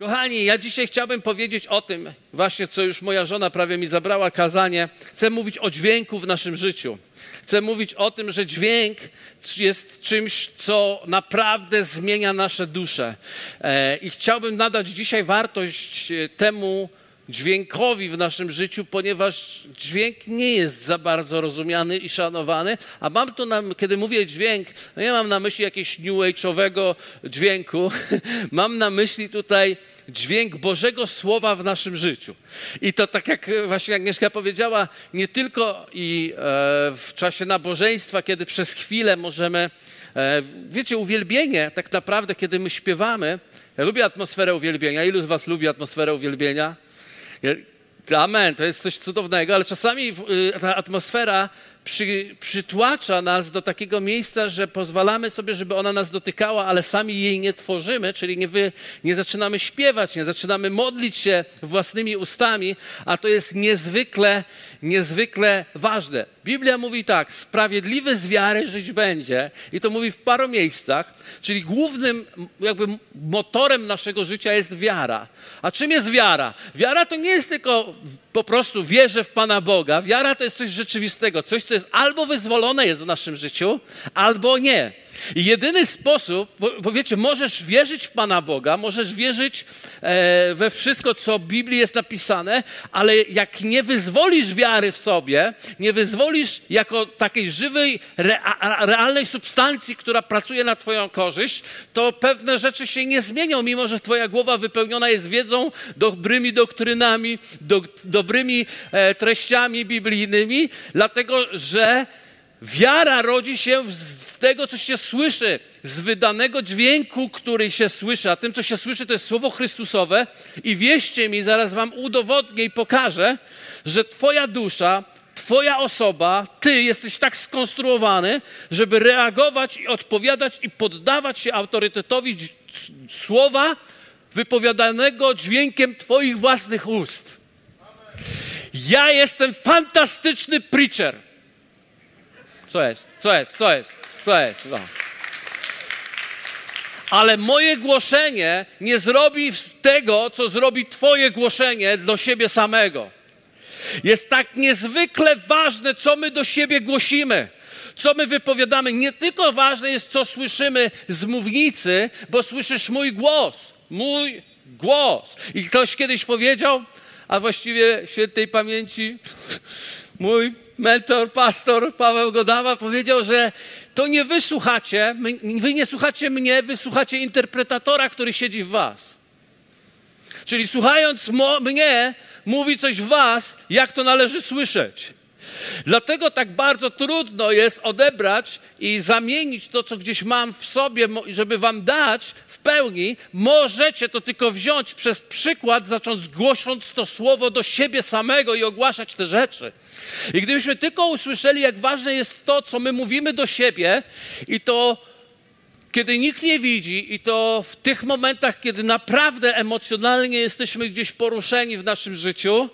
Kochani, ja dzisiaj chciałbym powiedzieć o tym, właśnie co już moja żona prawie mi zabrała kazanie. Chcę mówić o dźwięku w naszym życiu. Chcę mówić o tym, że dźwięk jest czymś, co naprawdę zmienia nasze dusze. E, I chciałbym nadać dzisiaj wartość e, temu, dźwiękowi w naszym życiu, ponieważ dźwięk nie jest za bardzo rozumiany i szanowany, a mam tu, na, kiedy mówię dźwięk, no nie mam na myśli jakiegoś new age'owego dźwięku, mam na myśli tutaj dźwięk Bożego Słowa w naszym życiu. I to tak jak właśnie Agnieszka powiedziała, nie tylko i e, w czasie nabożeństwa, kiedy przez chwilę możemy, e, wiecie, uwielbienie tak naprawdę, kiedy my śpiewamy, ja lubię atmosferę uwielbienia. Ilu z was lubi atmosferę uwielbienia? Amen, to jest coś cudownego, ale czasami y, ta atmosfera przy, przytłacza nas do takiego miejsca, że pozwalamy sobie, żeby ona nas dotykała, ale sami jej nie tworzymy, czyli nie, wy, nie zaczynamy śpiewać, nie zaczynamy modlić się własnymi ustami, a to jest niezwykle, niezwykle ważne. Biblia mówi tak, sprawiedliwy z wiary żyć będzie i to mówi w paru miejscach, czyli głównym jakby motorem naszego życia jest wiara. A czym jest wiara? Wiara to nie jest tylko po prostu wierzę w Pana Boga. Wiara to jest coś rzeczywistego, coś, co jest albo wyzwolone jest w naszym życiu, albo nie. I jedyny sposób, bo, bo wiecie, możesz wierzyć w Pana Boga, możesz wierzyć e, we wszystko, co w Biblii jest napisane, ale jak nie wyzwolisz wiary w sobie, nie wyzwolisz jako takiej żywej, realnej substancji, która pracuje na Twoją korzyść, to pewne rzeczy się nie zmienią, mimo że Twoja głowa wypełniona jest wiedzą, dobrymi doktrynami, do, dobrymi e, treściami biblijnymi, dlatego że Wiara rodzi się z tego, co się słyszy, z wydanego dźwięku, który się słyszy. A tym, co się słyszy, to jest słowo Chrystusowe. I wieście mi, zaraz wam udowodnię i pokażę, że Twoja dusza, Twoja osoba, Ty jesteś tak skonstruowany, żeby reagować i odpowiadać i poddawać się autorytetowi słowa wypowiadanego dźwiękiem Twoich własnych ust. Ja jestem fantastyczny preacher. Co jest? Co jest? Co jest? Co jest? No. Ale moje głoszenie nie zrobi tego, co zrobi Twoje głoszenie do siebie samego. Jest tak niezwykle ważne, co my do siebie głosimy, co my wypowiadamy. Nie tylko ważne jest, co słyszymy z mównicy, bo słyszysz mój głos. Mój głos. I ktoś kiedyś powiedział, a właściwie świętej pamięci, mój mentor, pastor Paweł Godawa powiedział, że to nie wy słuchacie, wy nie słuchacie mnie, wy słuchacie interpretatora, który siedzi w was. Czyli słuchając mnie, mówi coś w was, jak to należy słyszeć. Dlatego tak bardzo trudno jest odebrać i zamienić to, co gdzieś mam w sobie, żeby wam dać w pełni. Możecie to tylko wziąć przez przykład, zacząć głosząc to słowo do siebie samego i ogłaszać te rzeczy. I gdybyśmy tylko usłyszeli, jak ważne jest to, co my mówimy do siebie i to kiedy nikt nie widzi, i to w tych momentach, kiedy naprawdę emocjonalnie jesteśmy gdzieś poruszeni w naszym życiu,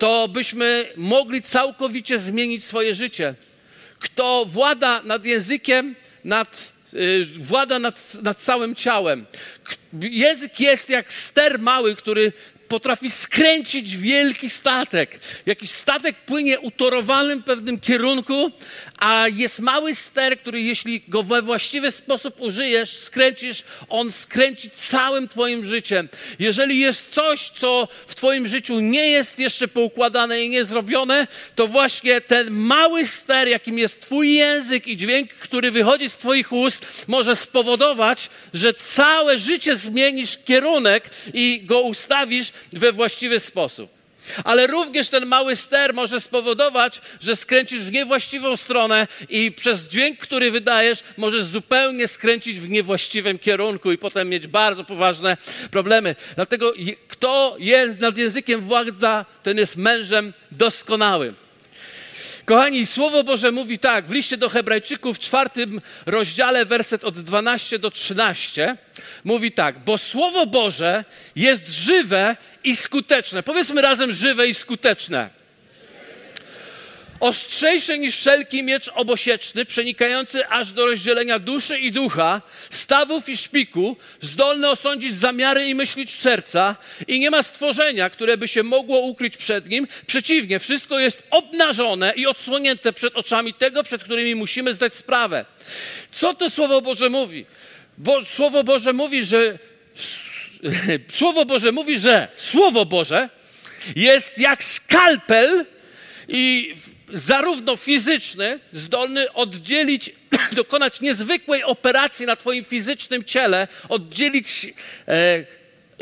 to byśmy mogli całkowicie zmienić swoje życie. Kto włada nad językiem, nad, yy, włada nad, nad całym ciałem. Język jest jak ster mały, który potrafi skręcić wielki statek. Jakiś statek płynie utorowanym w pewnym kierunku, a jest mały ster, który jeśli go we właściwy sposób użyjesz, skręcisz, on skręci całym Twoim życiem. Jeżeli jest coś, co w Twoim życiu nie jest jeszcze poukładane i nie zrobione, to właśnie ten mały ster, jakim jest Twój język i dźwięk, który wychodzi z Twoich ust, może spowodować, że całe życie zmienisz kierunek i go ustawisz we właściwy sposób. Ale również ten mały ster może spowodować, że skręcisz w niewłaściwą stronę i przez dźwięk, który wydajesz, możesz zupełnie skręcić w niewłaściwym kierunku i potem mieć bardzo poważne problemy. Dlatego kto jest nad językiem władza, ten jest mężem doskonałym. Kochani, Słowo Boże mówi tak, w liście do Hebrajczyków w czwartym rozdziale, werset od 12 do 13, mówi tak, bo Słowo Boże jest żywe i skuteczne. Powiedzmy razem żywe i skuteczne. Ostrzejszy niż wszelki miecz obosieczny, przenikający aż do rozdzielenia duszy i ducha, stawów i szpiku, zdolny osądzić zamiary i myślić serca i nie ma stworzenia, które by się mogło ukryć przed nim. Przeciwnie, wszystko jest obnażone i odsłonięte przed oczami tego, przed którymi musimy zdać sprawę. Co to Słowo Boże mówi? Bo Słowo Boże mówi, że Słowo Boże mówi, że Słowo Boże jest jak skalpel i zarówno fizyczny, zdolny oddzielić, dokonać niezwykłej operacji na Twoim fizycznym ciele, oddzielić e,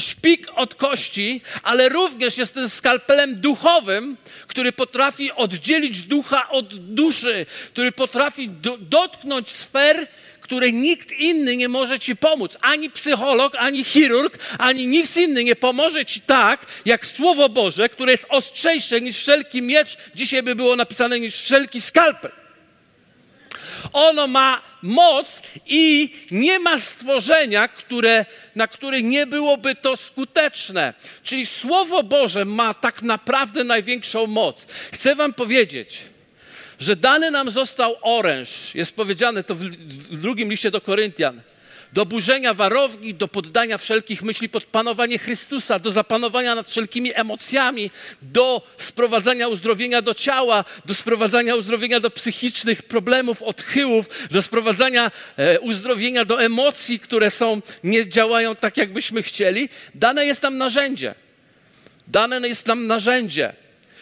szpik od kości, ale również jest ten skalpelem duchowym, który potrafi oddzielić ducha od duszy, który potrafi do, dotknąć sfer, której nikt inny nie może ci pomóc. Ani psycholog, ani chirurg, ani nikt inny nie pomoże ci tak, jak Słowo Boże, które jest ostrzejsze niż wszelki miecz, dzisiaj by było napisane niż wszelki skalpel. Ono ma moc i nie ma stworzenia, które, na które nie byłoby to skuteczne. Czyli Słowo Boże ma tak naprawdę największą moc. Chcę Wam powiedzieć, że dany nam został oręż. Jest powiedziane to w, drugim liście do Koryntian. Do burzenia warowni, do poddania wszelkich myśli pod panowanie Chrystusa, do zapanowania nad wszelkimi emocjami, do sprowadzania uzdrowienia do ciała, do sprowadzania uzdrowienia do psychicznych problemów, odchyłów, do sprowadzania e, uzdrowienia do emocji, które są, nie działają tak, jakbyśmy chcieli. Dane jest nam narzędzie. Dane jest nam narzędzie.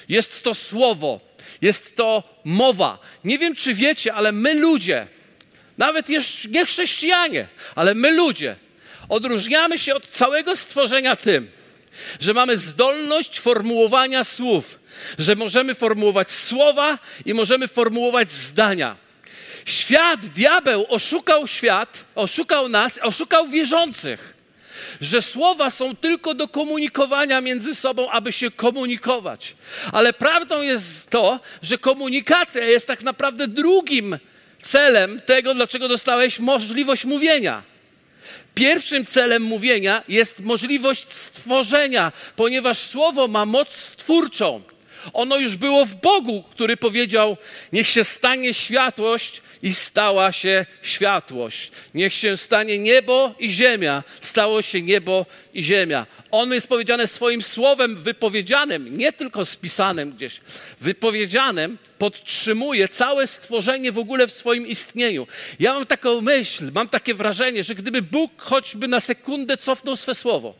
Jest to słowo. Jest to mowa. Nie wiem, czy wiecie, ale my ludzie, nawet nie chrześcijanie, ale my ludzie, odróżniamy się od całego stworzenia tym, że mamy zdolność formułowania słów, że możemy formułować słowa i możemy formułować zdania. Świat, diabeł oszukał świat, oszukał nas, oszukał wierzących że słowa są tylko do komunikowania między sobą, aby się komunikować. Ale prawdą jest to, że komunikacja jest tak naprawdę drugim celem tego, dlaczego dostałeś możliwość mówienia. Pierwszym celem mówienia jest możliwość stworzenia, ponieważ słowo ma moc stwórczą. Ono już było w Bogu, który powiedział: Niech się stanie światłość, i stała się światłość. Niech się stanie niebo i ziemia. Stało się niebo i ziemia. On jest powiedziane swoim słowem wypowiedzianym, nie tylko spisanym gdzieś, wypowiedzianym, podtrzymuje całe stworzenie w ogóle w swoim istnieniu. Ja mam taką myśl, mam takie wrażenie, że gdyby Bóg choćby na sekundę cofnął swe słowo,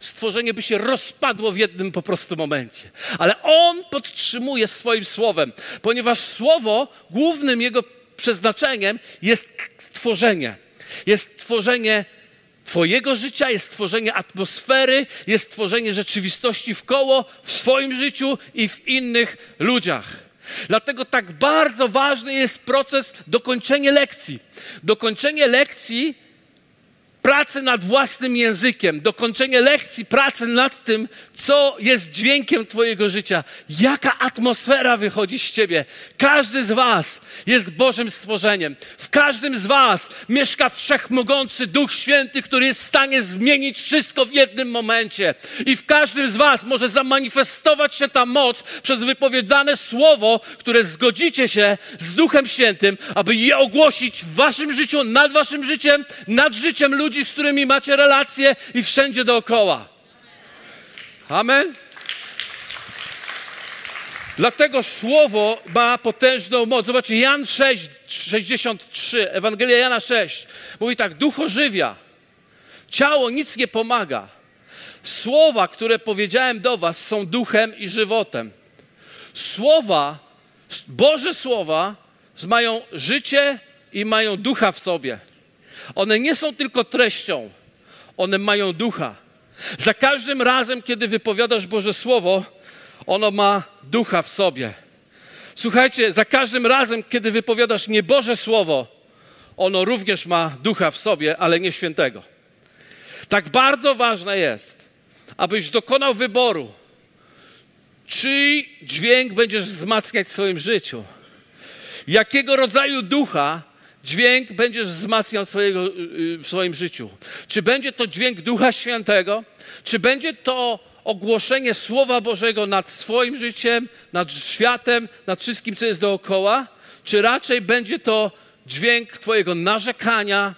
stworzenie by się rozpadło w jednym po prostu momencie. Ale On podtrzymuje swoim słowem, ponieważ słowo, głównym jego przeznaczeniem jest tworzenie. Jest tworzenie Twojego życia, jest tworzenie atmosfery, jest tworzenie rzeczywistości w koło, w swoim życiu i w innych ludziach. Dlatego tak bardzo ważny jest proces dokończenia lekcji. Dokończenie lekcji pracy nad własnym językiem, dokończenie lekcji, pracy nad tym, co jest dźwiękiem Twojego życia, jaka atmosfera wychodzi z Ciebie. Każdy z Was jest Bożym stworzeniem. W każdym z Was mieszka wszechmogący Duch Święty, który jest w stanie zmienić wszystko w jednym momencie. I w każdym z Was może zamanifestować się ta moc przez wypowiadane słowo, które zgodzicie się z Duchem Świętym, aby je ogłosić w Waszym życiu, nad Waszym życiem, nad życiem ludzi, ludzi, z którymi macie relacje i wszędzie dookoła. Amen. Dlatego słowo ma potężną moc. Zobaczcie, Jan 6, 63, Ewangelia Jana 6. Mówi tak, duch ożywia, ciało nic nie pomaga. Słowa, które powiedziałem do was są duchem i żywotem. Słowa, Boże słowa mają życie i mają ducha w sobie. One nie są tylko treścią, one mają ducha. Za każdym razem, kiedy wypowiadasz Boże Słowo, ono ma ducha w sobie. Słuchajcie, za każdym razem, kiedy wypowiadasz nieboże Słowo, ono również ma ducha w sobie, ale nie świętego. Tak bardzo ważne jest, abyś dokonał wyboru, czy dźwięk będziesz wzmacniać w swoim życiu. Jakiego rodzaju ducha dźwięk będziesz wzmacniał swojego, y, y, w swoim życiu. Czy będzie to dźwięk Ducha Świętego, czy będzie to ogłoszenie Słowa Bożego nad swoim życiem, nad światem, nad wszystkim, co jest dookoła, czy raczej będzie to dźwięk Twojego narzekania,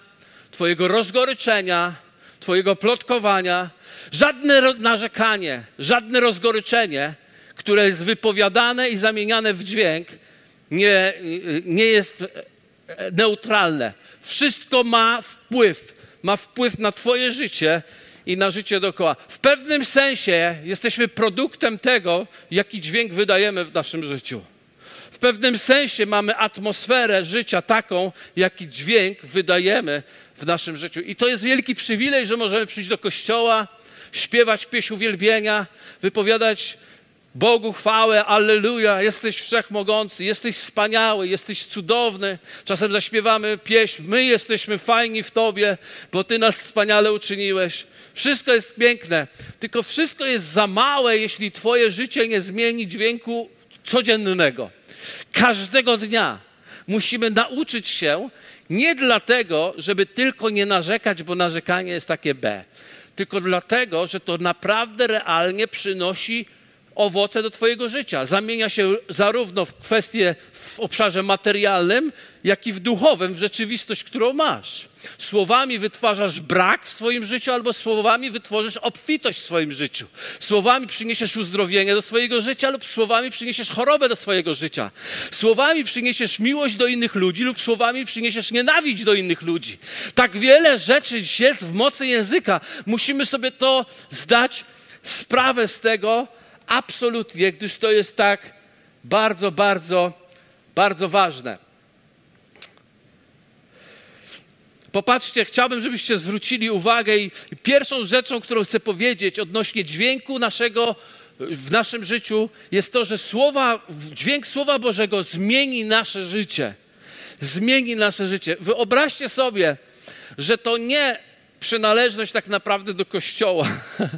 Twojego rozgoryczenia, Twojego plotkowania. Żadne narzekanie, żadne rozgoryczenie, które jest wypowiadane i zamieniane w dźwięk, nie, nie jest neutralne. Wszystko ma wpływ, ma wpływ na Twoje życie i na życie dookoła. W pewnym sensie jesteśmy produktem tego, jaki dźwięk wydajemy w naszym życiu. W pewnym sensie mamy atmosferę życia taką, jaki dźwięk wydajemy w naszym życiu. I to jest wielki przywilej, że możemy przyjść do kościoła, śpiewać pieśń uwielbienia, wypowiadać Bogu chwałę, alleluja, jesteś wszechmogący, jesteś wspaniały, jesteś cudowny. Czasem zaśpiewamy pieśń, my jesteśmy fajni w Tobie, bo Ty nas wspaniale uczyniłeś. Wszystko jest piękne, tylko wszystko jest za małe, jeśli Twoje życie nie zmieni dźwięku codziennego. Każdego dnia musimy nauczyć się nie dlatego, żeby tylko nie narzekać, bo narzekanie jest takie B, tylko dlatego, że to naprawdę realnie przynosi owoce do Twojego życia. Zamienia się zarówno w kwestie w obszarze materialnym, jak i w duchowym, w rzeczywistość, którą masz. Słowami wytwarzasz brak w swoim życiu, albo słowami wytworzysz obfitość w swoim życiu. Słowami przyniesiesz uzdrowienie do swojego życia, lub słowami przyniesiesz chorobę do swojego życia. Słowami przyniesiesz miłość do innych ludzi, lub słowami przyniesiesz nienawiść do innych ludzi. Tak wiele rzeczy jest w mocy języka. Musimy sobie to zdać sprawę z tego, absolutnie, gdyż to jest tak bardzo, bardzo, bardzo ważne. Popatrzcie, chciałbym, żebyście zwrócili uwagę i pierwszą rzeczą, którą chcę powiedzieć odnośnie dźwięku naszego w naszym życiu jest to, że słowa, dźwięk Słowa Bożego zmieni nasze życie. Zmieni nasze życie. Wyobraźcie sobie, że to nie przynależność tak naprawdę do Kościoła.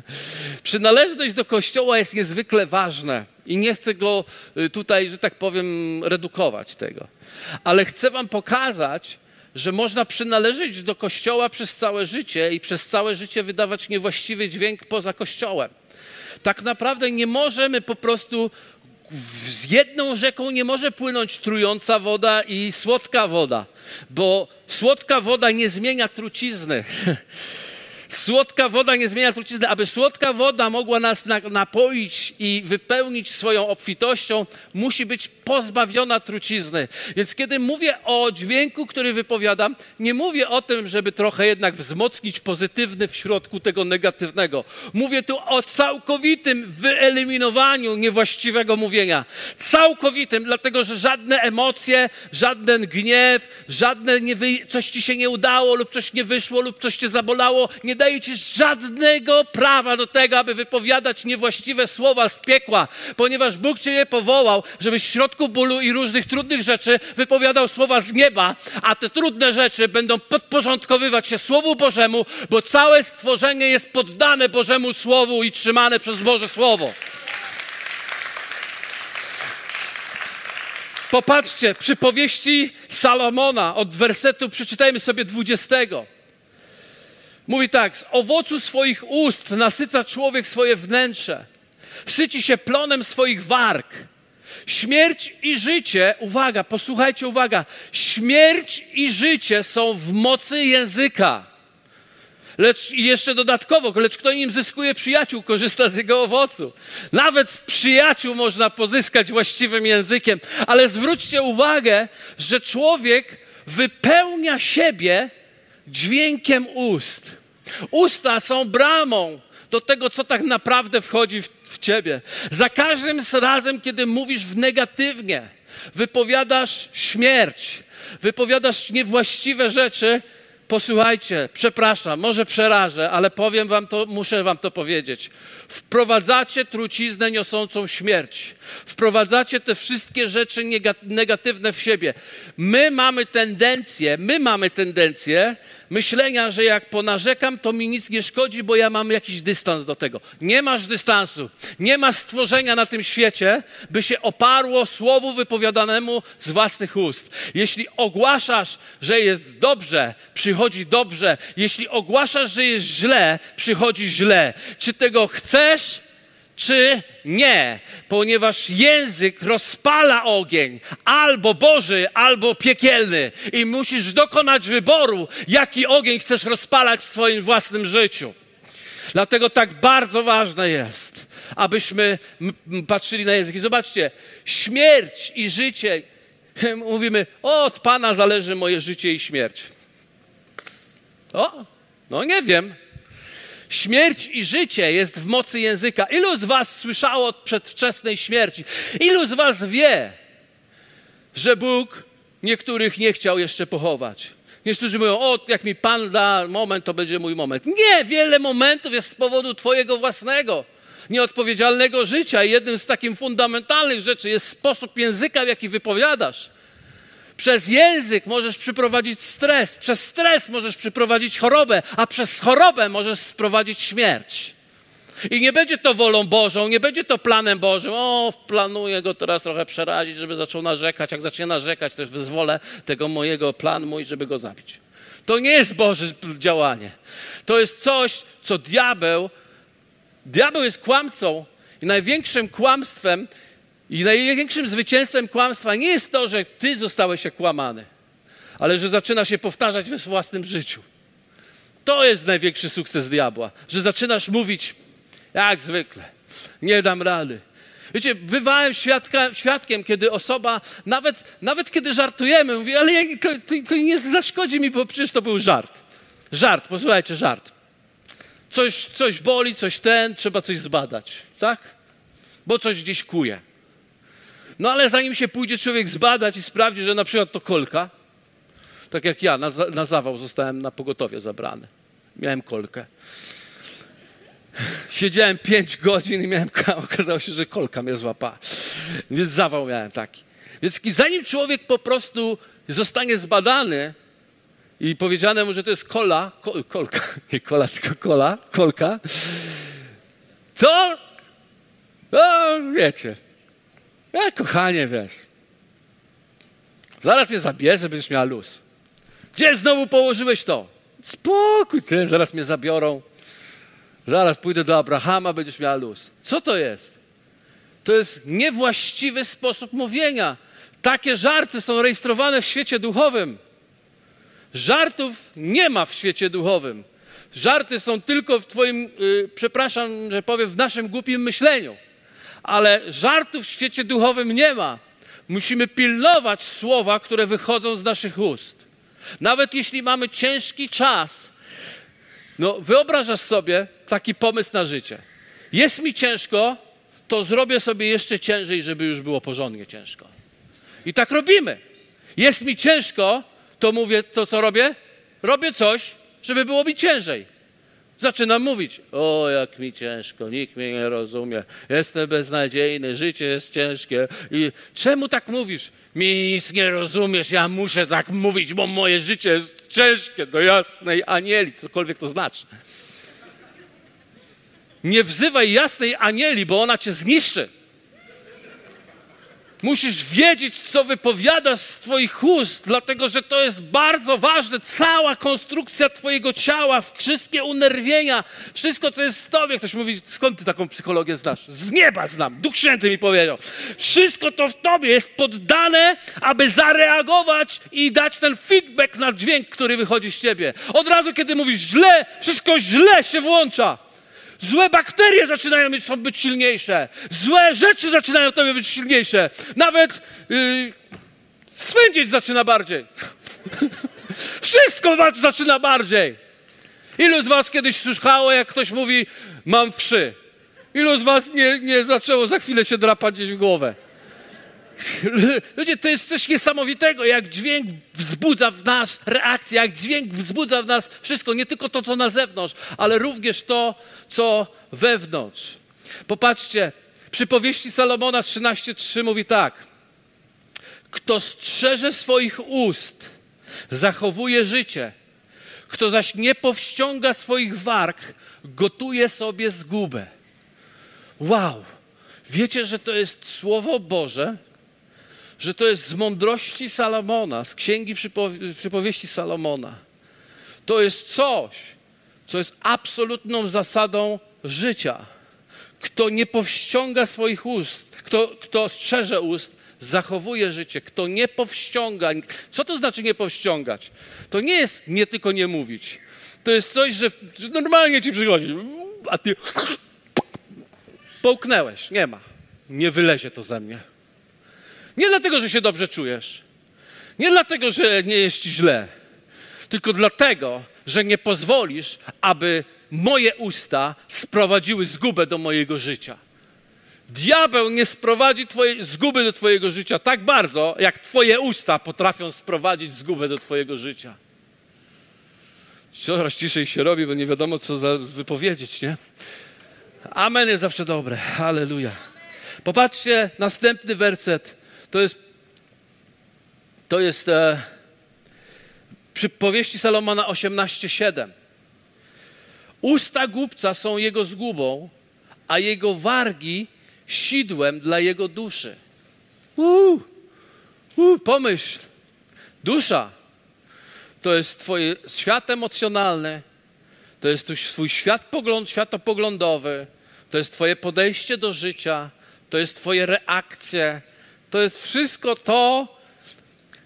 przynależność do Kościoła jest niezwykle ważna i nie chcę go y, tutaj, że tak powiem, redukować tego. Ale chcę Wam pokazać, że można przynależeć do Kościoła przez całe życie i przez całe życie wydawać niewłaściwy dźwięk poza Kościołem. Tak naprawdę nie możemy po prostu z jedną rzeką nie może płynąć trująca woda i słodka woda, bo słodka woda nie zmienia trucizny. Słodka woda nie zmienia trucizny. Aby słodka woda mogła nas napoić i wypełnić swoją obfitością, musi być pozbawiona trucizny. Więc kiedy mówię o dźwięku, który wypowiadam, nie mówię o tym, żeby trochę jednak wzmocnić pozytywny w środku tego negatywnego. Mówię tu o całkowitym wyeliminowaniu niewłaściwego mówienia. Całkowitym, dlatego że żadne emocje, żaden gniew, żadne coś ci się nie udało lub coś nie wyszło lub coś cię zabolało, nie daje ci żadnego prawa do tego, aby wypowiadać niewłaściwe słowa z piekła, ponieważ Bóg cię je powołał, żebyś w środku bólu i różnych trudnych rzeczy wypowiadał słowa z nieba, a te trudne rzeczy będą podporządkowywać się Słowu Bożemu, bo całe stworzenie jest poddane Bożemu Słowu i trzymane przez Boże Słowo. Popatrzcie, przy powieści Salomona od wersetu, przeczytajmy sobie 20. Mówi tak: Z owocu swoich ust nasyca człowiek swoje wnętrze, syci się plonem swoich warg. Śmierć i życie, uwaga, posłuchajcie, uwaga, śmierć i życie są w mocy języka. Lecz jeszcze dodatkowo, lecz kto nim zyskuje przyjaciół, korzysta z jego owocu. Nawet przyjaciół można pozyskać właściwym językiem, ale zwróćcie uwagę, że człowiek wypełnia siebie dźwiękiem ust. Usta są bramą do tego, co tak naprawdę wchodzi w, w ciebie. Za każdym razem, kiedy mówisz w negatywnie, wypowiadasz śmierć, wypowiadasz niewłaściwe rzeczy, posłuchajcie, przepraszam, może przerażę, ale powiem wam to, muszę wam to powiedzieć. Wprowadzacie truciznę niosącą śmierć. Wprowadzacie te wszystkie rzeczy negatywne w siebie. My mamy tendencję, my mamy tendencję myślenia, że jak ponarzekam, to mi nic nie szkodzi, bo ja mam jakiś dystans do tego. Nie masz dystansu. Nie ma stworzenia na tym świecie, by się oparło słowu wypowiadanemu z własnych ust. Jeśli ogłaszasz, że jest dobrze, przychodzi dobrze. Jeśli ogłaszasz, że jest źle, przychodzi źle. Czy tego chcesz, czy nie, ponieważ język rozpala ogień, albo Boży, albo piekielny, i musisz dokonać wyboru, jaki ogień chcesz rozpalać w swoim własnym życiu. Dlatego tak bardzo ważne jest, abyśmy patrzyli na język. I zobaczcie, śmierć i życie, mówimy, od Pana zależy moje życie i śmierć. O, no nie wiem. Śmierć i życie jest w mocy języka. Ilu z Was słyszało od przedwczesnej śmierci? Ilu z Was wie, że Bóg niektórych nie chciał jeszcze pochować? Niektórzy mówią, o, jak mi Pan da moment, to będzie mój moment. Nie, wiele momentów jest z powodu Twojego własnego, nieodpowiedzialnego życia. I jednym z takich fundamentalnych rzeczy jest sposób języka, w jaki wypowiadasz. Przez język możesz przyprowadzić stres, przez stres możesz przyprowadzić chorobę, a przez chorobę możesz sprowadzić śmierć. I nie będzie to wolą Bożą, nie będzie to planem Bożym. O, planuję go teraz trochę przerazić, żeby zaczął narzekać. Jak zacznie narzekać, to wyzwolę tego mojego plan mój, żeby go zabić. To nie jest Boże działanie. To jest coś, co diabeł, diabeł jest kłamcą i największym kłamstwem i największym zwycięstwem kłamstwa nie jest to, że ty zostałeś kłamany, ale że zaczyna się powtarzać we własnym życiu. To jest największy sukces diabła, że zaczynasz mówić jak zwykle, nie dam rady. Wiecie, bywałem świadka, świadkiem, kiedy osoba, nawet, nawet kiedy żartujemy, mówi, ale to, to, to nie zaszkodzi mi, bo przecież to był żart. Żart, posłuchajcie, żart. Coś, coś boli, coś ten, trzeba coś zbadać, tak? Bo coś gdzieś kuje. No ale zanim się pójdzie człowiek zbadać i sprawdzi, że na przykład to kolka, tak jak ja, na, na zawał zostałem na pogotowie zabrany. Miałem kolkę. Siedziałem pięć godzin i miałem, okazało się, że kolka mnie złapała. Więc zawał miałem taki. Więc zanim człowiek po prostu zostanie zbadany i powiedziane mu, że to jest kola, kol, kolka, nie kola, tylko kola, kolka, to, no wiecie, ja, kochanie, wiesz, zaraz mnie zabierze, będziesz miała luz. Gdzie znowu położyłeś to? Spokój, ty, zaraz mnie zabiorą. Zaraz pójdę do Abrahama, będziesz miała luz. Co to jest? To jest niewłaściwy sposób mówienia. Takie żarty są rejestrowane w świecie duchowym. Żartów nie ma w świecie duchowym. Żarty są tylko w Twoim, yy, przepraszam, że powiem, w naszym głupim myśleniu ale żartów w świecie duchowym nie ma. Musimy pilnować słowa, które wychodzą z naszych ust. Nawet jeśli mamy ciężki czas, no wyobrażasz sobie taki pomysł na życie. Jest mi ciężko, to zrobię sobie jeszcze ciężej, żeby już było porządnie ciężko. I tak robimy. Jest mi ciężko, to mówię, to co robię? Robię coś, żeby było mi ciężej. Zaczynam mówić, o jak mi ciężko, nikt mnie nie rozumie, jestem beznadziejny, życie jest ciężkie. I czemu tak mówisz? Mi nic nie rozumiesz, ja muszę tak mówić, bo moje życie jest ciężkie do jasnej anieli, cokolwiek to znaczy. Nie wzywaj jasnej anieli, bo ona cię zniszczy. Musisz wiedzieć, co wypowiadasz z Twoich ust, dlatego że to jest bardzo ważne. Cała konstrukcja Twojego ciała, wszystkie unerwienia, wszystko, co jest w Tobie. Ktoś mówi, skąd Ty taką psychologię znasz? Z nieba znam. Duch Święty mi powiedział. Wszystko to w Tobie jest poddane, aby zareagować i dać ten feedback na dźwięk, który wychodzi z Ciebie. Od razu, kiedy mówisz źle, wszystko źle się włącza. Złe bakterie zaczynają być, są być silniejsze. Złe rzeczy zaczynają w tobie być silniejsze. Nawet yy, zaczyna bardziej. Wszystko zaczyna bardziej. Ilu z was kiedyś słyszało, jak ktoś mówi, mam wszy? Ilu z was nie, nie zaczęło za chwilę się drapać gdzieś w głowę? Ludzie, to jest coś niesamowitego, jak dźwięk wzbudza w nas reakcję, jak dźwięk wzbudza w nas wszystko, nie tylko to, co na zewnątrz, ale również to, co wewnątrz. Popatrzcie, przy powieści Salomona 13:3 mówi tak: Kto strzeże swoich ust, zachowuje życie, kto zaś nie powściąga swoich warg, gotuje sobie zgubę. Wow! Wiecie, że to jest Słowo Boże, że to jest z mądrości Salomona, z księgi przypowie przypowieści Salomona. To jest coś, co jest absolutną zasadą życia. Kto nie powściąga swoich ust, kto, kto strzeże ust, zachowuje życie. Kto nie powściąga. Co to znaczy nie powściągać? To nie jest nie tylko nie mówić. To jest coś, że normalnie ci przychodzi, a ty połknęłeś. Nie ma. Nie wylezie to ze mnie. Nie dlatego, że się dobrze czujesz. Nie dlatego, że nie jest ci źle. Tylko dlatego, że nie pozwolisz, aby moje usta sprowadziły zgubę do mojego życia. Diabeł nie sprowadzi twojej zguby do Twojego życia tak bardzo, jak Twoje usta potrafią sprowadzić zgubę do Twojego życia. Coraz ciszej się robi, bo nie wiadomo, co wypowiedzieć, nie? Amen jest zawsze dobre. Halleluja. Popatrzcie, następny werset. To jest, to jest e, przy powieści Salomona 18:7. Usta głupca są jego zgubą, a jego wargi sidłem dla jego duszy. Uu, uu, pomyśl, dusza to jest Twoje świat emocjonalny, to jest Twój świat pogląd, światopoglądowy, to jest Twoje podejście do życia, to jest Twoje reakcje, to jest wszystko to,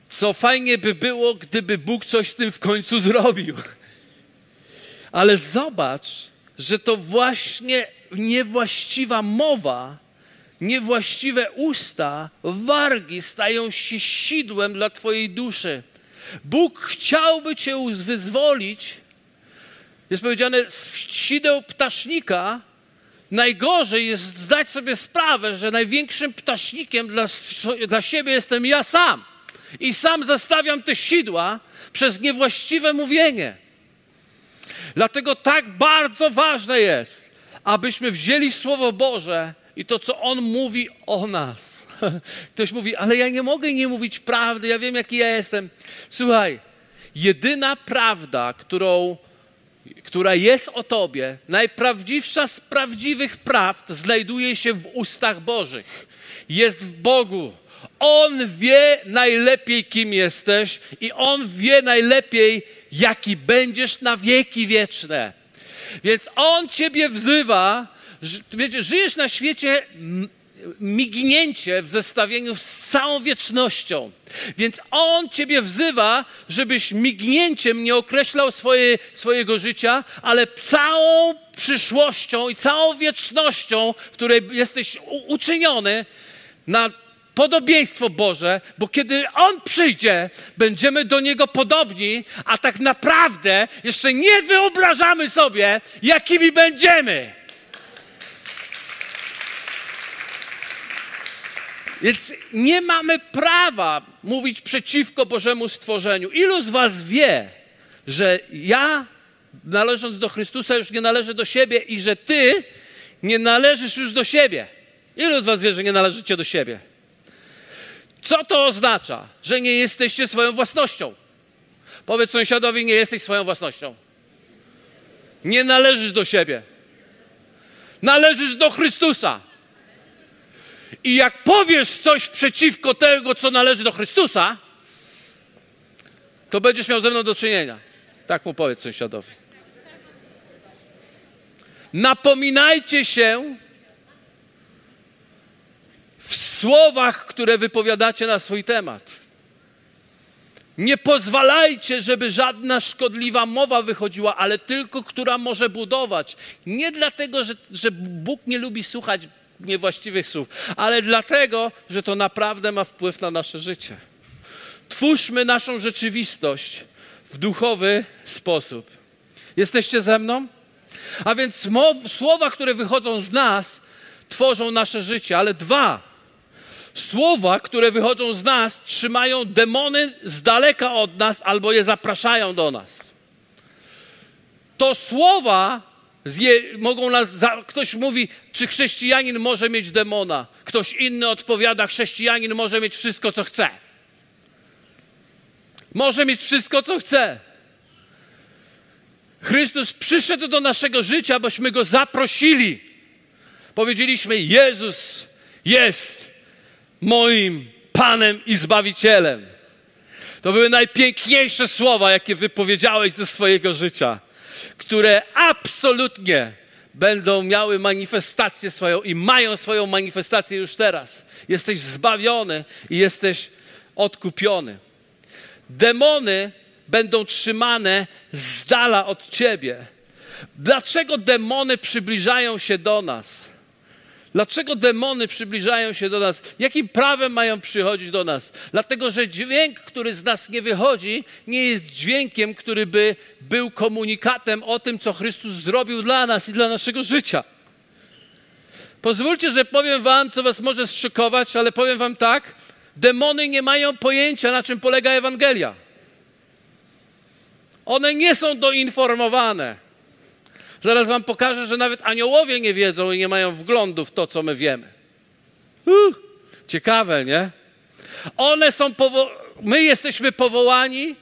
co fajnie by było, gdyby Bóg coś z tym w końcu zrobił. Ale zobacz, że to właśnie niewłaściwa mowa niewłaściwe usta, wargi stają się sidłem dla Twojej duszy. Bóg chciałby Cię wyzwolić. Jest powiedziane, z sideł ptasznika najgorzej jest zdać sobie sprawę, że największym ptasznikiem dla, dla siebie jestem ja sam. I sam zastawiam te sidła przez niewłaściwe mówienie. Dlatego tak bardzo ważne jest, abyśmy wzięli Słowo Boże i to, co On mówi o nas. Ktoś mówi, ale ja nie mogę nie mówić prawdy, ja wiem, jaki ja jestem. Słuchaj, jedyna prawda, którą, która jest o Tobie, najprawdziwsza z prawdziwych prawd, znajduje się w ustach Bożych. Jest w Bogu. On wie najlepiej, kim jesteś, i On wie najlepiej, jaki będziesz na wieki wieczne. Więc On Ciebie wzywa, wiecie, żyjesz na świecie mignięcie w zestawieniu z całą wiecznością. Więc On Ciebie wzywa, żebyś mignięciem nie określał swoje, swojego życia, ale całą przyszłością i całą wiecznością, w której jesteś uczyniony na podobieństwo Boże, bo kiedy On przyjdzie, będziemy do Niego podobni, a tak naprawdę jeszcze nie wyobrażamy sobie, jakimi będziemy. Więc nie mamy prawa mówić przeciwko Bożemu stworzeniu. Ilu z Was wie, że ja, należąc do Chrystusa, już nie należę do siebie i że Ty nie należysz już do siebie? Ilu z Was wie, że nie należycie do siebie? Co to oznacza? Że nie jesteście swoją własnością. Powiedz sąsiadowi, nie jesteś swoją własnością. Nie należysz do siebie. Należysz do Chrystusa. I jak powiesz coś przeciwko tego, co należy do Chrystusa, to będziesz miał ze mną do czynienia. Tak mu powiedz sąsiadowi. Napominajcie się w słowach, które wypowiadacie na swój temat. Nie pozwalajcie, żeby żadna szkodliwa mowa wychodziła, ale tylko, która może budować. Nie dlatego, że, że Bóg nie lubi słuchać niewłaściwych słów, ale dlatego, że to naprawdę ma wpływ na nasze życie. Twórzmy naszą rzeczywistość w duchowy sposób. Jesteście ze mną? A więc mow, słowa, które wychodzą z nas, tworzą nasze życie, ale dwa. Słowa, które wychodzą z nas, trzymają demony z daleka od nas albo je zapraszają do nas. To słowa Zje, mogą nas, za, ktoś mówi, czy chrześcijanin może mieć demona. Ktoś inny odpowiada, chrześcijanin może mieć wszystko, co chce. Może mieć wszystko, co chce. Chrystus przyszedł do naszego życia, bośmy go zaprosili. Powiedzieliśmy: Jezus jest moim Panem i Zbawicielem. To były najpiękniejsze słowa, jakie wypowiedziałeś ze swojego życia które absolutnie będą miały manifestację swoją i mają swoją manifestację już teraz. Jesteś zbawiony i jesteś odkupiony. Demony będą trzymane z dala od ciebie. Dlaczego demony przybliżają się do nas? Dlaczego demony przybliżają się do nas? Jakim prawem mają przychodzić do nas? Dlatego, że dźwięk, który z nas nie wychodzi, nie jest dźwiękiem, który by był komunikatem o tym, co Chrystus zrobił dla nas i dla naszego życia. Pozwólcie, że powiem Wam, co Was może zszykować, ale powiem Wam tak: demony nie mają pojęcia, na czym polega Ewangelia. One nie są doinformowane. Zaraz wam pokażę, że nawet aniołowie nie wiedzą i nie mają wglądu w to, co my wiemy. Uh, ciekawe, nie? One są powo- my jesteśmy powołani,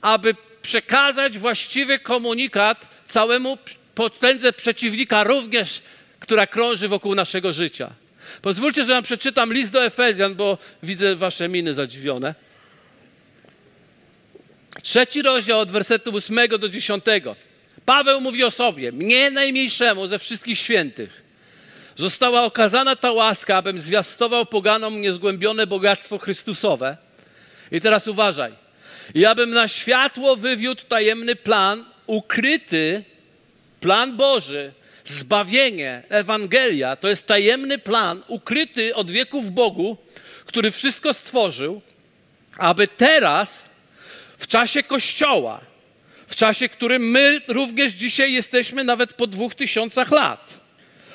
aby przekazać właściwy komunikat całemu potędze przeciwnika, również która krąży wokół naszego życia. Pozwólcie, że wam przeczytam list do Efezjan, bo widzę wasze miny zadziwione. Trzeci rozdział od wersetu 8 do 10. Paweł mówi o sobie, mnie najmniejszemu ze wszystkich świętych. Została okazana ta łaska, abym zwiastował poganom niezgłębione bogactwo Chrystusowe. I teraz uważaj. I abym na światło wywiódł tajemny plan, ukryty plan Boży, zbawienie, Ewangelia, to jest tajemny plan, ukryty od wieków Bogu, który wszystko stworzył, aby teraz, w czasie Kościoła, w czasie, którym my również dzisiaj jesteśmy nawet po dwóch tysiącach lat.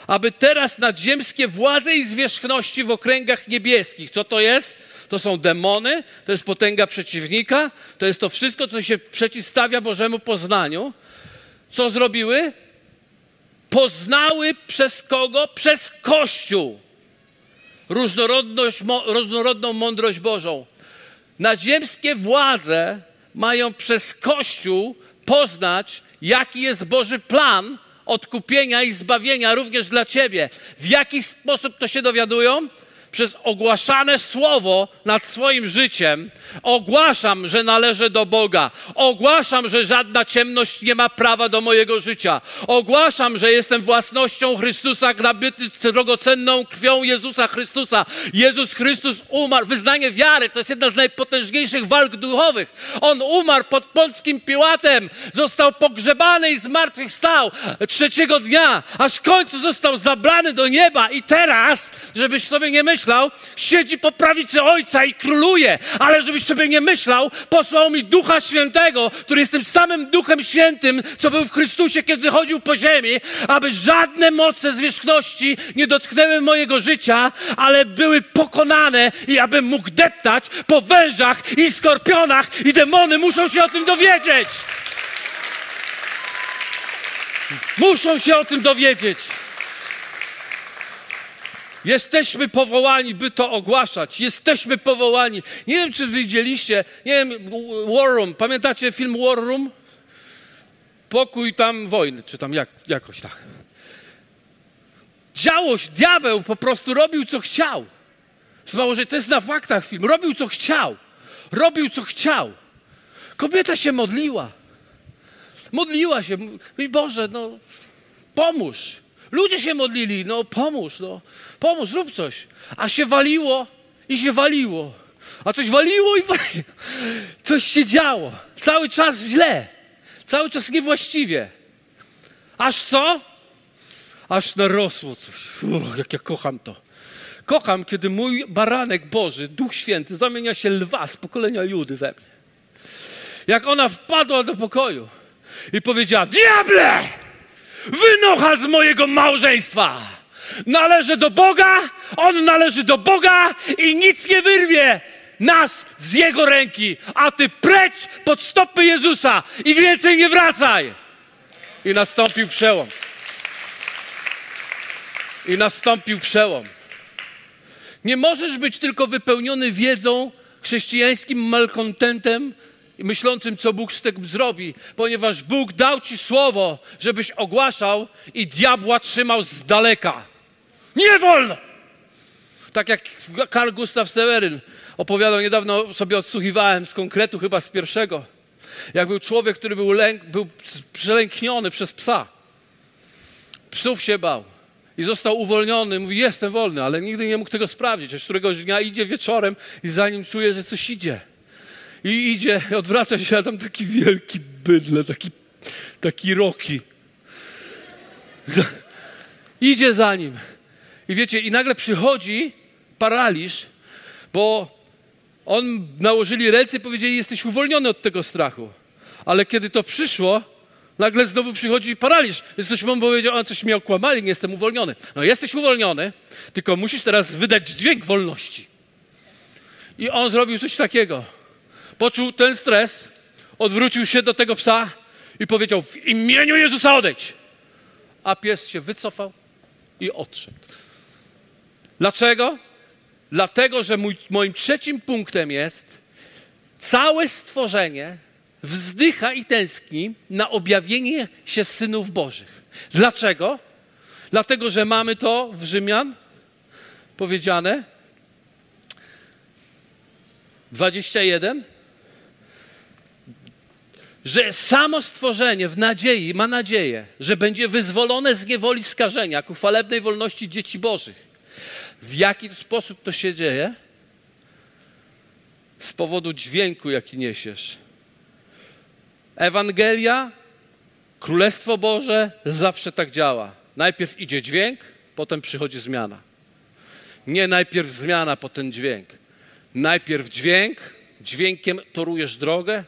Aby teraz nadziemskie władze i zwierzchności w okręgach niebieskich, co to jest? To są demony, to jest potęga przeciwnika, to jest to wszystko, co się przeciwstawia Bożemu poznaniu. Co zrobiły? Poznały przez kogo? Przez Kościół. Różnorodność, różnorodną mądrość Bożą. Nadziemskie władze mają przez Kościół poznać, jaki jest Boży plan odkupienia i zbawienia również dla ciebie. W jaki sposób to się dowiadują? Przez ogłaszane słowo nad swoim życiem ogłaszam, że należę do Boga. Ogłaszam, że żadna ciemność nie ma prawa do mojego życia. Ogłaszam, że jestem własnością Chrystusa, nabyty drogocenną krwią Jezusa Chrystusa. Jezus Chrystus umarł. Wyznanie wiary to jest jedna z najpotężniejszych walk duchowych. On umarł pod pąckim Piłatem, został pogrzebany i zmartwychwstał trzeciego dnia, aż w końcu został zabrany do nieba. I teraz, żebyś sobie nie myślał, myślał, siedzi po prawicy Ojca i króluje, ale żebyś sobie nie myślał, posłał mi Ducha Świętego, który jest tym samym Duchem Świętym, co był w Chrystusie, kiedy chodził po ziemi, aby żadne moce zwierzchności nie dotknęły mojego życia, ale były pokonane i abym mógł deptać po wężach i skorpionach i demony muszą się o tym dowiedzieć. Muszą się o tym dowiedzieć. Jesteśmy powołani, by to ogłaszać. Jesteśmy powołani. Nie wiem, czy widzieliście, nie wiem, War Room. Pamiętacie film War Room? Pokój tam wojny, czy tam jak, jakoś tak. Działo diabeł po prostu robił, co chciał. Zmało, że to jest na faktach film. Robił, co chciał. Robił, co chciał. Kobieta się modliła. Modliła się. Mówi, Boże, no pomóż. Ludzie się modlili, no pomóż, no pomóż, zrób coś. A się waliło i się waliło. A coś waliło i waliło. Coś się działo. Cały czas źle. Cały czas niewłaściwie. Aż co? Aż narosło coś. Uch, jak ja kocham to. Kocham, kiedy mój baranek Boży, Duch Święty, zamienia się lwa z pokolenia Judy we mnie. Jak ona wpadła do pokoju i powiedziała: Diable! Wynocha z mojego małżeństwa! Należy do Boga, on należy do Boga i nic nie wyrwie nas z Jego ręki, a ty precz pod stopy Jezusa i więcej nie wracaj. I nastąpił przełom. I nastąpił przełom. Nie możesz być tylko wypełniony wiedzą, chrześcijańskim malkontentem, i myślącym, co Bóg z tym zrobi, ponieważ Bóg dał ci słowo, żebyś ogłaszał i diabła trzymał z daleka. Nie wolno! Tak jak Karl Gustav Seweryn opowiadał, niedawno sobie odsłuchiwałem z konkretu, chyba z pierwszego, jak był człowiek, który był, lęk, był przelękniony przez psa. Psów się bał. I został uwolniony. Mówi, jestem wolny, ale nigdy nie mógł tego sprawdzić. Aż któregoś dnia idzie wieczorem i za nim czuje, że coś idzie. I idzie, odwraca się, a tam taki wielki bydle, taki, taki roki. Idzie za nim. I wiecie, i nagle przychodzi paraliż, bo on nałożyli ręce i powiedzieli, jesteś uwolniony od tego strachu. Ale kiedy to przyszło, nagle znowu przychodzi paraliż. Więc ktoś mu powiedział, a coś mnie okłamali, nie jestem uwolniony. No jesteś uwolniony, tylko musisz teraz wydać dźwięk wolności. I on zrobił coś takiego. Poczuł ten stres, odwrócił się do tego psa i powiedział, w imieniu Jezusa odejdź. A pies się wycofał i odszedł. Dlaczego? Dlatego, że mój, moim trzecim punktem jest całe stworzenie wzdycha i tęskni na objawienie się synów Bożych. Dlaczego? Dlatego, że mamy to w Rzymian powiedziane 21 że samo stworzenie w nadziei ma nadzieję, że będzie wyzwolone z niewoli skażenia ku chwalebnej wolności dzieci Bożych. W jaki sposób to się dzieje? Z powodu dźwięku, jaki niesiesz. Ewangelia, Królestwo Boże zawsze tak działa. Najpierw idzie dźwięk, potem przychodzi zmiana. Nie najpierw zmiana, potem dźwięk. Najpierw dźwięk, dźwiękiem torujesz drogę.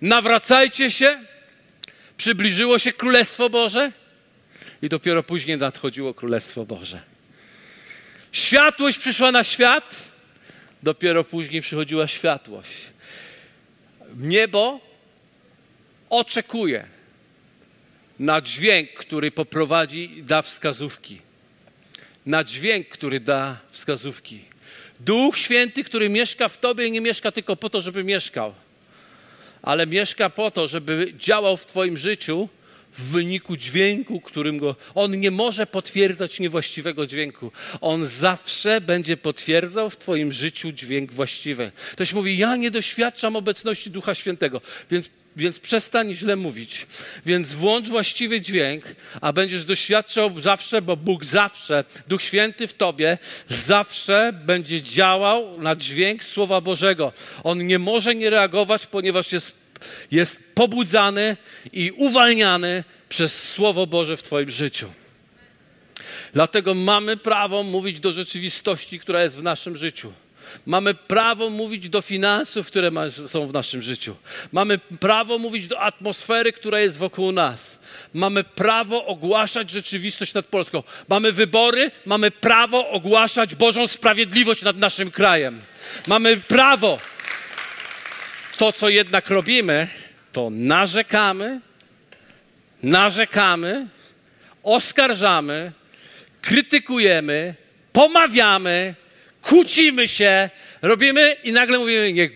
Nawracajcie się, przybliżyło się Królestwo Boże i dopiero później nadchodziło Królestwo Boże. Światłość przyszła na świat, dopiero później przychodziła światłość. Niebo oczekuje na dźwięk, który poprowadzi da wskazówki. Na dźwięk, który da wskazówki. Duch Święty, który mieszka w Tobie, nie mieszka tylko po to, żeby mieszkał, ale mieszka po to, żeby działał w Twoim życiu w wyniku dźwięku, którym go. On nie może potwierdzać niewłaściwego dźwięku. On zawsze będzie potwierdzał w Twoim życiu dźwięk właściwy. Ktoś mówi: Ja nie doświadczam obecności Ducha Świętego, więc więc przestań źle mówić. Więc włącz właściwy dźwięk, a będziesz doświadczał zawsze, bo Bóg zawsze, Duch Święty w tobie, zawsze będzie działał na dźwięk Słowa Bożego. On nie może nie reagować, ponieważ jest, jest pobudzany i uwalniany przez Słowo Boże w Twoim życiu. Dlatego mamy prawo mówić do rzeczywistości, która jest w naszym życiu. Mamy prawo mówić do finansów, które są w naszym życiu. Mamy prawo mówić do atmosfery, która jest wokół nas. Mamy prawo ogłaszać rzeczywistość nad Polską. Mamy wybory, mamy prawo ogłaszać Bożą sprawiedliwość nad naszym krajem. Mamy prawo. To, co jednak robimy, to narzekamy, narzekamy, oskarżamy, krytykujemy, pomawiamy, kłócimy się, robimy i nagle mówimy, niech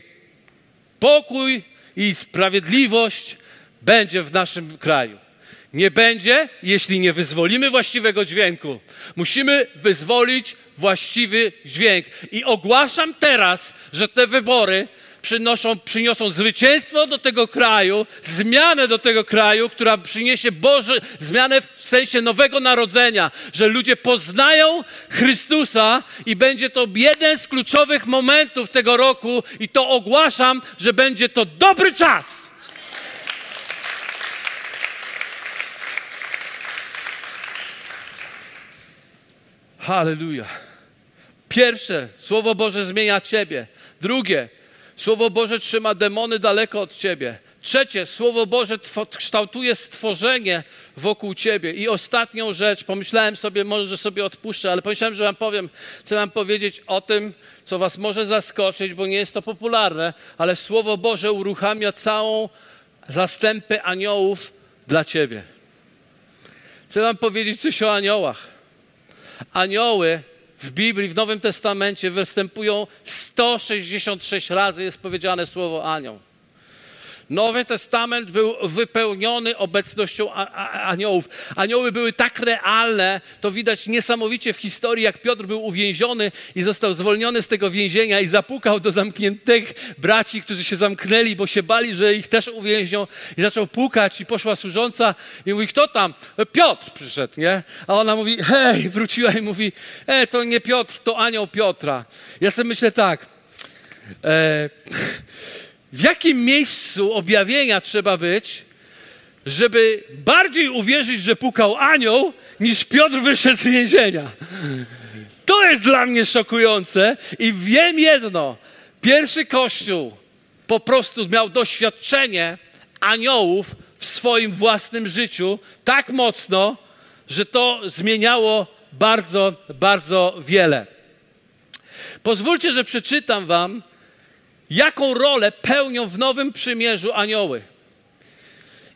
pokój i sprawiedliwość będzie w naszym kraju. Nie będzie, jeśli nie wyzwolimy właściwego dźwięku. Musimy wyzwolić właściwy dźwięk. I ogłaszam teraz, że te wybory przynoszą, przyniosą zwycięstwo do tego kraju, zmianę do tego kraju, która przyniesie Boże, zmianę w sensie nowego narodzenia, że ludzie poznają Chrystusa i będzie to jeden z kluczowych momentów tego roku i to ogłaszam, że będzie to dobry czas. Halleluja. Pierwsze, Słowo Boże zmienia Ciebie. Drugie, Słowo Boże trzyma demony daleko od ciebie. Trzecie, Słowo Boże kształtuje stworzenie wokół ciebie. I ostatnią rzecz, pomyślałem sobie, może sobie odpuszczę, ale pomyślałem, że wam powiem, chcę wam powiedzieć o tym, co was może zaskoczyć, bo nie jest to popularne, ale Słowo Boże uruchamia całą zastępę aniołów dla ciebie. Chcę wam powiedzieć coś o aniołach. Anioły w Biblii, w Nowym Testamencie występują 166 razy, jest powiedziane słowo anioł. Nowy Testament był wypełniony obecnością aniołów. Anioły były tak realne, to widać niesamowicie w historii, jak Piotr był uwięziony i został zwolniony z tego więzienia i zapukał do zamkniętych braci, którzy się zamknęli, bo się bali, że ich też uwięźnią. I zaczął pukać i poszła służąca i mówi, kto tam? Piotr przyszedł, nie? A ona mówi, hej, wróciła i mówi, e, to nie Piotr, to anioł Piotra. Ja sobie myślę tak, e, w jakim miejscu objawienia trzeba być, żeby bardziej uwierzyć, że pukał anioł, niż Piotr wyszedł z więzienia. To jest dla mnie szokujące i wiem jedno. Pierwszy Kościół po prostu miał doświadczenie aniołów w swoim własnym życiu tak mocno, że to zmieniało bardzo, bardzo wiele. Pozwólcie, że przeczytam Wam jaką rolę pełnią w Nowym Przymierzu anioły.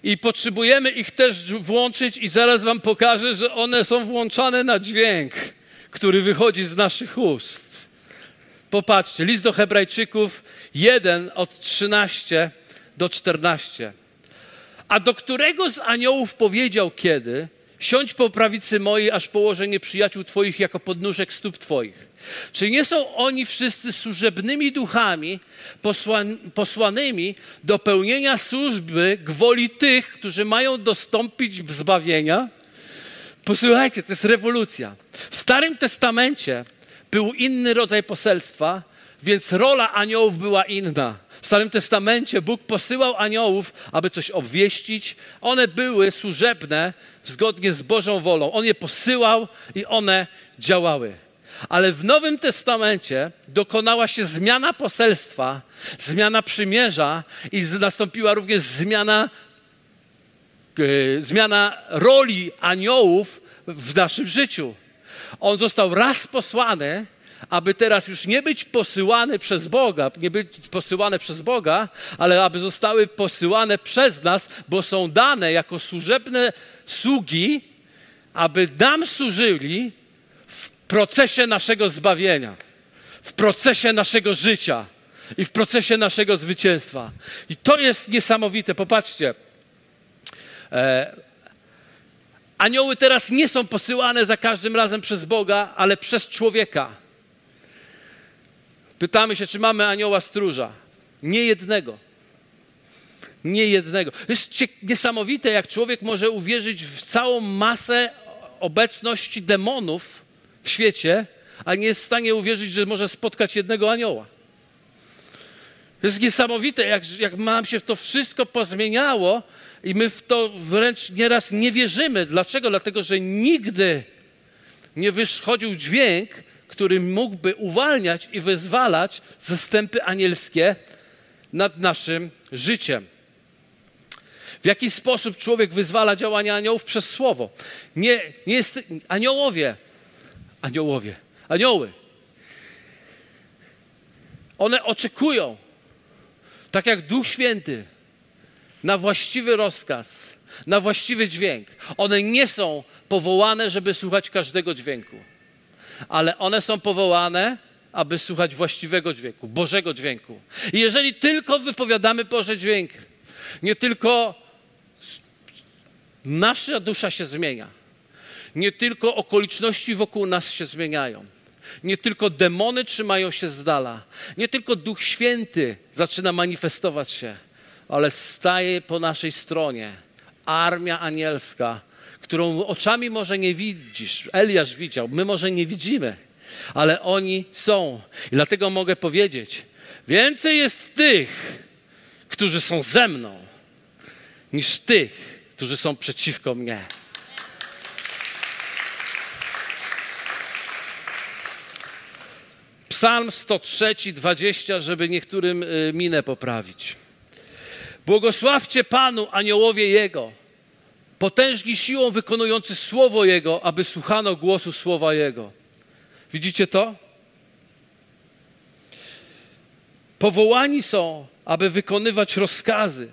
I potrzebujemy ich też włączyć, i zaraz Wam pokażę, że one są włączane na dźwięk, który wychodzi z naszych ust. Popatrzcie, list do Hebrajczyków 1 od 13 do 14. A do którego z aniołów powiedział kiedy? Siądź po prawicy mojej, aż położę nieprzyjaciół Twoich jako podnóżek stóp Twoich. Czy nie są oni wszyscy służebnymi duchami posłanymi do pełnienia służby gwoli tych, którzy mają dostąpić zbawienia? Posłuchajcie, to jest rewolucja. W Starym Testamencie był inny rodzaj poselstwa, więc rola aniołów była inna. W Starym Testamencie Bóg posyłał aniołów, aby coś obwieścić. One były służebne zgodnie z Bożą wolą. On je posyłał i one działały. Ale w Nowym Testamencie dokonała się zmiana poselstwa, zmiana przymierza i nastąpiła również zmiana, yy, zmiana roli aniołów w naszym życiu. On został raz posłany, aby teraz już nie być posyłany przez Boga, nie być posyłane przez Boga, ale aby zostały posyłane przez nas, bo są dane jako służebne sługi, aby nam służyli procesie naszego zbawienia, w procesie naszego życia i w procesie naszego zwycięstwa. I to jest niesamowite. Popatrzcie. E, anioły teraz nie są posyłane za każdym razem przez Boga, ale przez człowieka. Pytamy się, czy mamy anioła stróża. Nie jednego. Nie jednego. Jest niesamowite, jak człowiek może uwierzyć w całą masę obecności demonów, w świecie, a nie jest w stanie uwierzyć, że może spotkać jednego anioła. To jest niesamowite, jak, jak nam się to wszystko pozmieniało i my w to wręcz nieraz nie wierzymy. Dlaczego? Dlatego, że nigdy nie wychodził dźwięk, który mógłby uwalniać i wyzwalać zastępy anielskie nad naszym życiem. W jaki sposób człowiek wyzwala działania aniołów? Przez słowo. Nie, nie jest, aniołowie Aniołowie, anioły. One oczekują, tak jak Duch Święty, na właściwy rozkaz, na właściwy dźwięk. One nie są powołane, żeby słuchać każdego dźwięku, ale one są powołane, aby słuchać właściwego dźwięku, Bożego dźwięku. I jeżeli tylko wypowiadamy Boże dźwięk, nie tylko nasza dusza się zmienia, nie tylko okoliczności wokół nas się zmieniają. Nie tylko demony trzymają się z dala. Nie tylko Duch Święty zaczyna manifestować się, ale staje po naszej stronie armia anielska, którą oczami może nie widzisz. Eliasz widział, my może nie widzimy, ale oni są. I dlatego mogę powiedzieć, więcej jest tych, którzy są ze mną, niż tych, którzy są przeciwko mnie. Psalm 103, 20, żeby niektórym y, minę poprawić. Błogosławcie Panu, aniołowie Jego, potężni siłą wykonujący słowo Jego, aby słuchano głosu słowa Jego. Widzicie to? Powołani są, aby wykonywać rozkazy.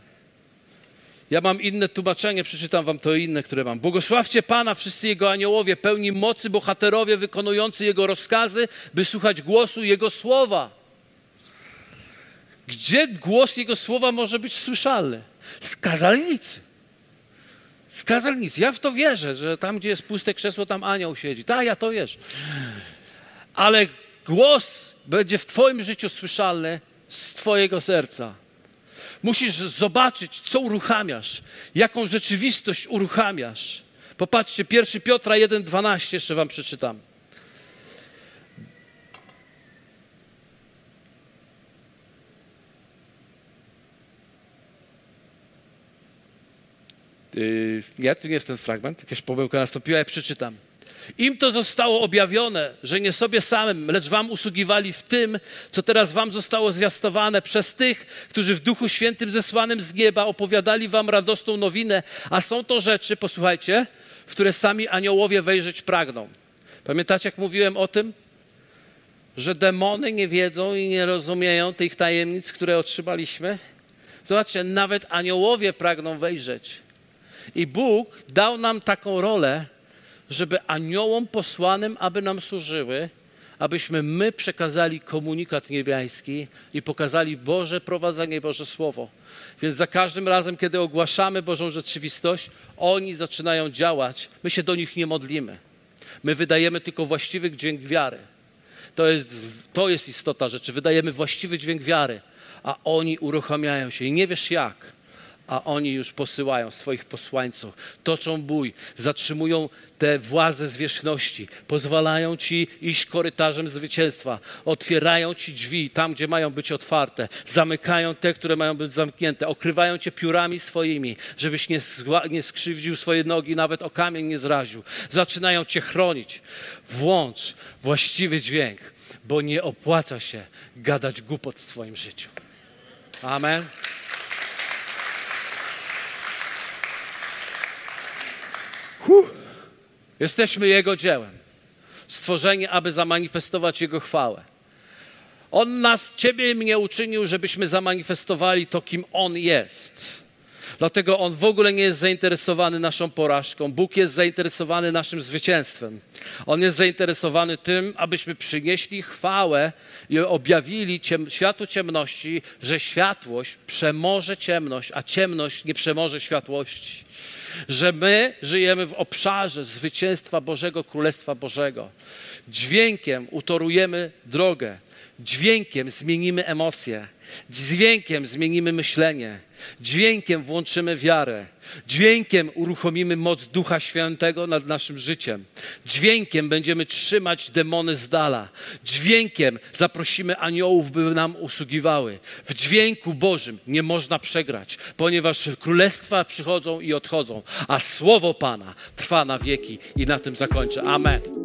Ja mam inne tłumaczenie, przeczytam wam to inne, które mam. Błogosławcie Pana, wszyscy Jego aniołowie, pełni mocy, bohaterowie wykonujący Jego rozkazy, by słuchać głosu Jego słowa. Gdzie głos Jego słowa może być słyszalny? Z kazalnicy. Z kazalnicy. Ja w to wierzę, że tam, gdzie jest puste krzesło, tam anioł siedzi. Tak, ja to wierzę. Ale głos będzie w Twoim życiu słyszalny z Twojego serca. Musisz zobaczyć, co uruchamiasz, jaką rzeczywistość uruchamiasz. Popatrzcie, 1 Piotra 1,12 jeszcze Wam przeczytam. Yy, nie, tu nie jest ten fragment, jakaś pomyłka nastąpiła, ja przeczytam. Im to zostało objawione, że nie sobie samym, lecz wam usługiwali w tym, co teraz wam zostało zwiastowane przez tych, którzy w Duchu Świętym zesłanym z nieba opowiadali wam radosną nowinę, a są to rzeczy, posłuchajcie, w które sami aniołowie wejrzeć pragną. Pamiętacie, jak mówiłem o tym? Że demony nie wiedzą i nie rozumieją tych tajemnic, które otrzymaliśmy? Zobaczcie, nawet aniołowie pragną wejrzeć. I Bóg dał nam taką rolę, żeby aniołom posłanym, aby nam służyły, abyśmy my przekazali komunikat niebiański i pokazali Boże prowadzenie, Boże Słowo. Więc za każdym razem, kiedy ogłaszamy Bożą rzeczywistość, oni zaczynają działać. My się do nich nie modlimy. My wydajemy tylko właściwy dźwięk wiary. To jest, to jest istota rzeczy. Wydajemy właściwy dźwięk wiary, a oni uruchamiają się. I nie wiesz jak a oni już posyłają swoich posłańców, toczą bój, zatrzymują te władze zwierzchności, pozwalają ci iść korytarzem zwycięstwa, otwierają ci drzwi tam, gdzie mają być otwarte, zamykają te, które mają być zamknięte, okrywają cię piórami swoimi, żebyś nie, nie skrzywdził swoje nogi, nawet o kamień nie zraził. Zaczynają cię chronić. Włącz właściwy dźwięk, bo nie opłaca się gadać głupot w swoim życiu. Amen. Huh. Jesteśmy Jego dziełem. Stworzeni, aby zamanifestować Jego chwałę. On nas, Ciebie i mnie uczynił, żebyśmy zamanifestowali to, kim On jest. Dlatego On w ogóle nie jest zainteresowany naszą porażką. Bóg jest zainteresowany naszym zwycięstwem. On jest zainteresowany tym, abyśmy przynieśli chwałę i objawili ciem, światu ciemności, że światłość przemoże ciemność, a ciemność nie przemoże światłości. Że my żyjemy w obszarze zwycięstwa Bożego, Królestwa Bożego. Dźwiękiem utorujemy drogę, dźwiękiem zmienimy emocje, dźwiękiem zmienimy myślenie Dźwiękiem włączymy wiarę. Dźwiękiem uruchomimy moc Ducha Świętego nad naszym życiem. Dźwiękiem będziemy trzymać demony z dala. Dźwiękiem zaprosimy aniołów, by nam usługiwały. W dźwięku Bożym nie można przegrać, ponieważ królestwa przychodzą i odchodzą, a słowo Pana trwa na wieki. I na tym zakończę. Amen.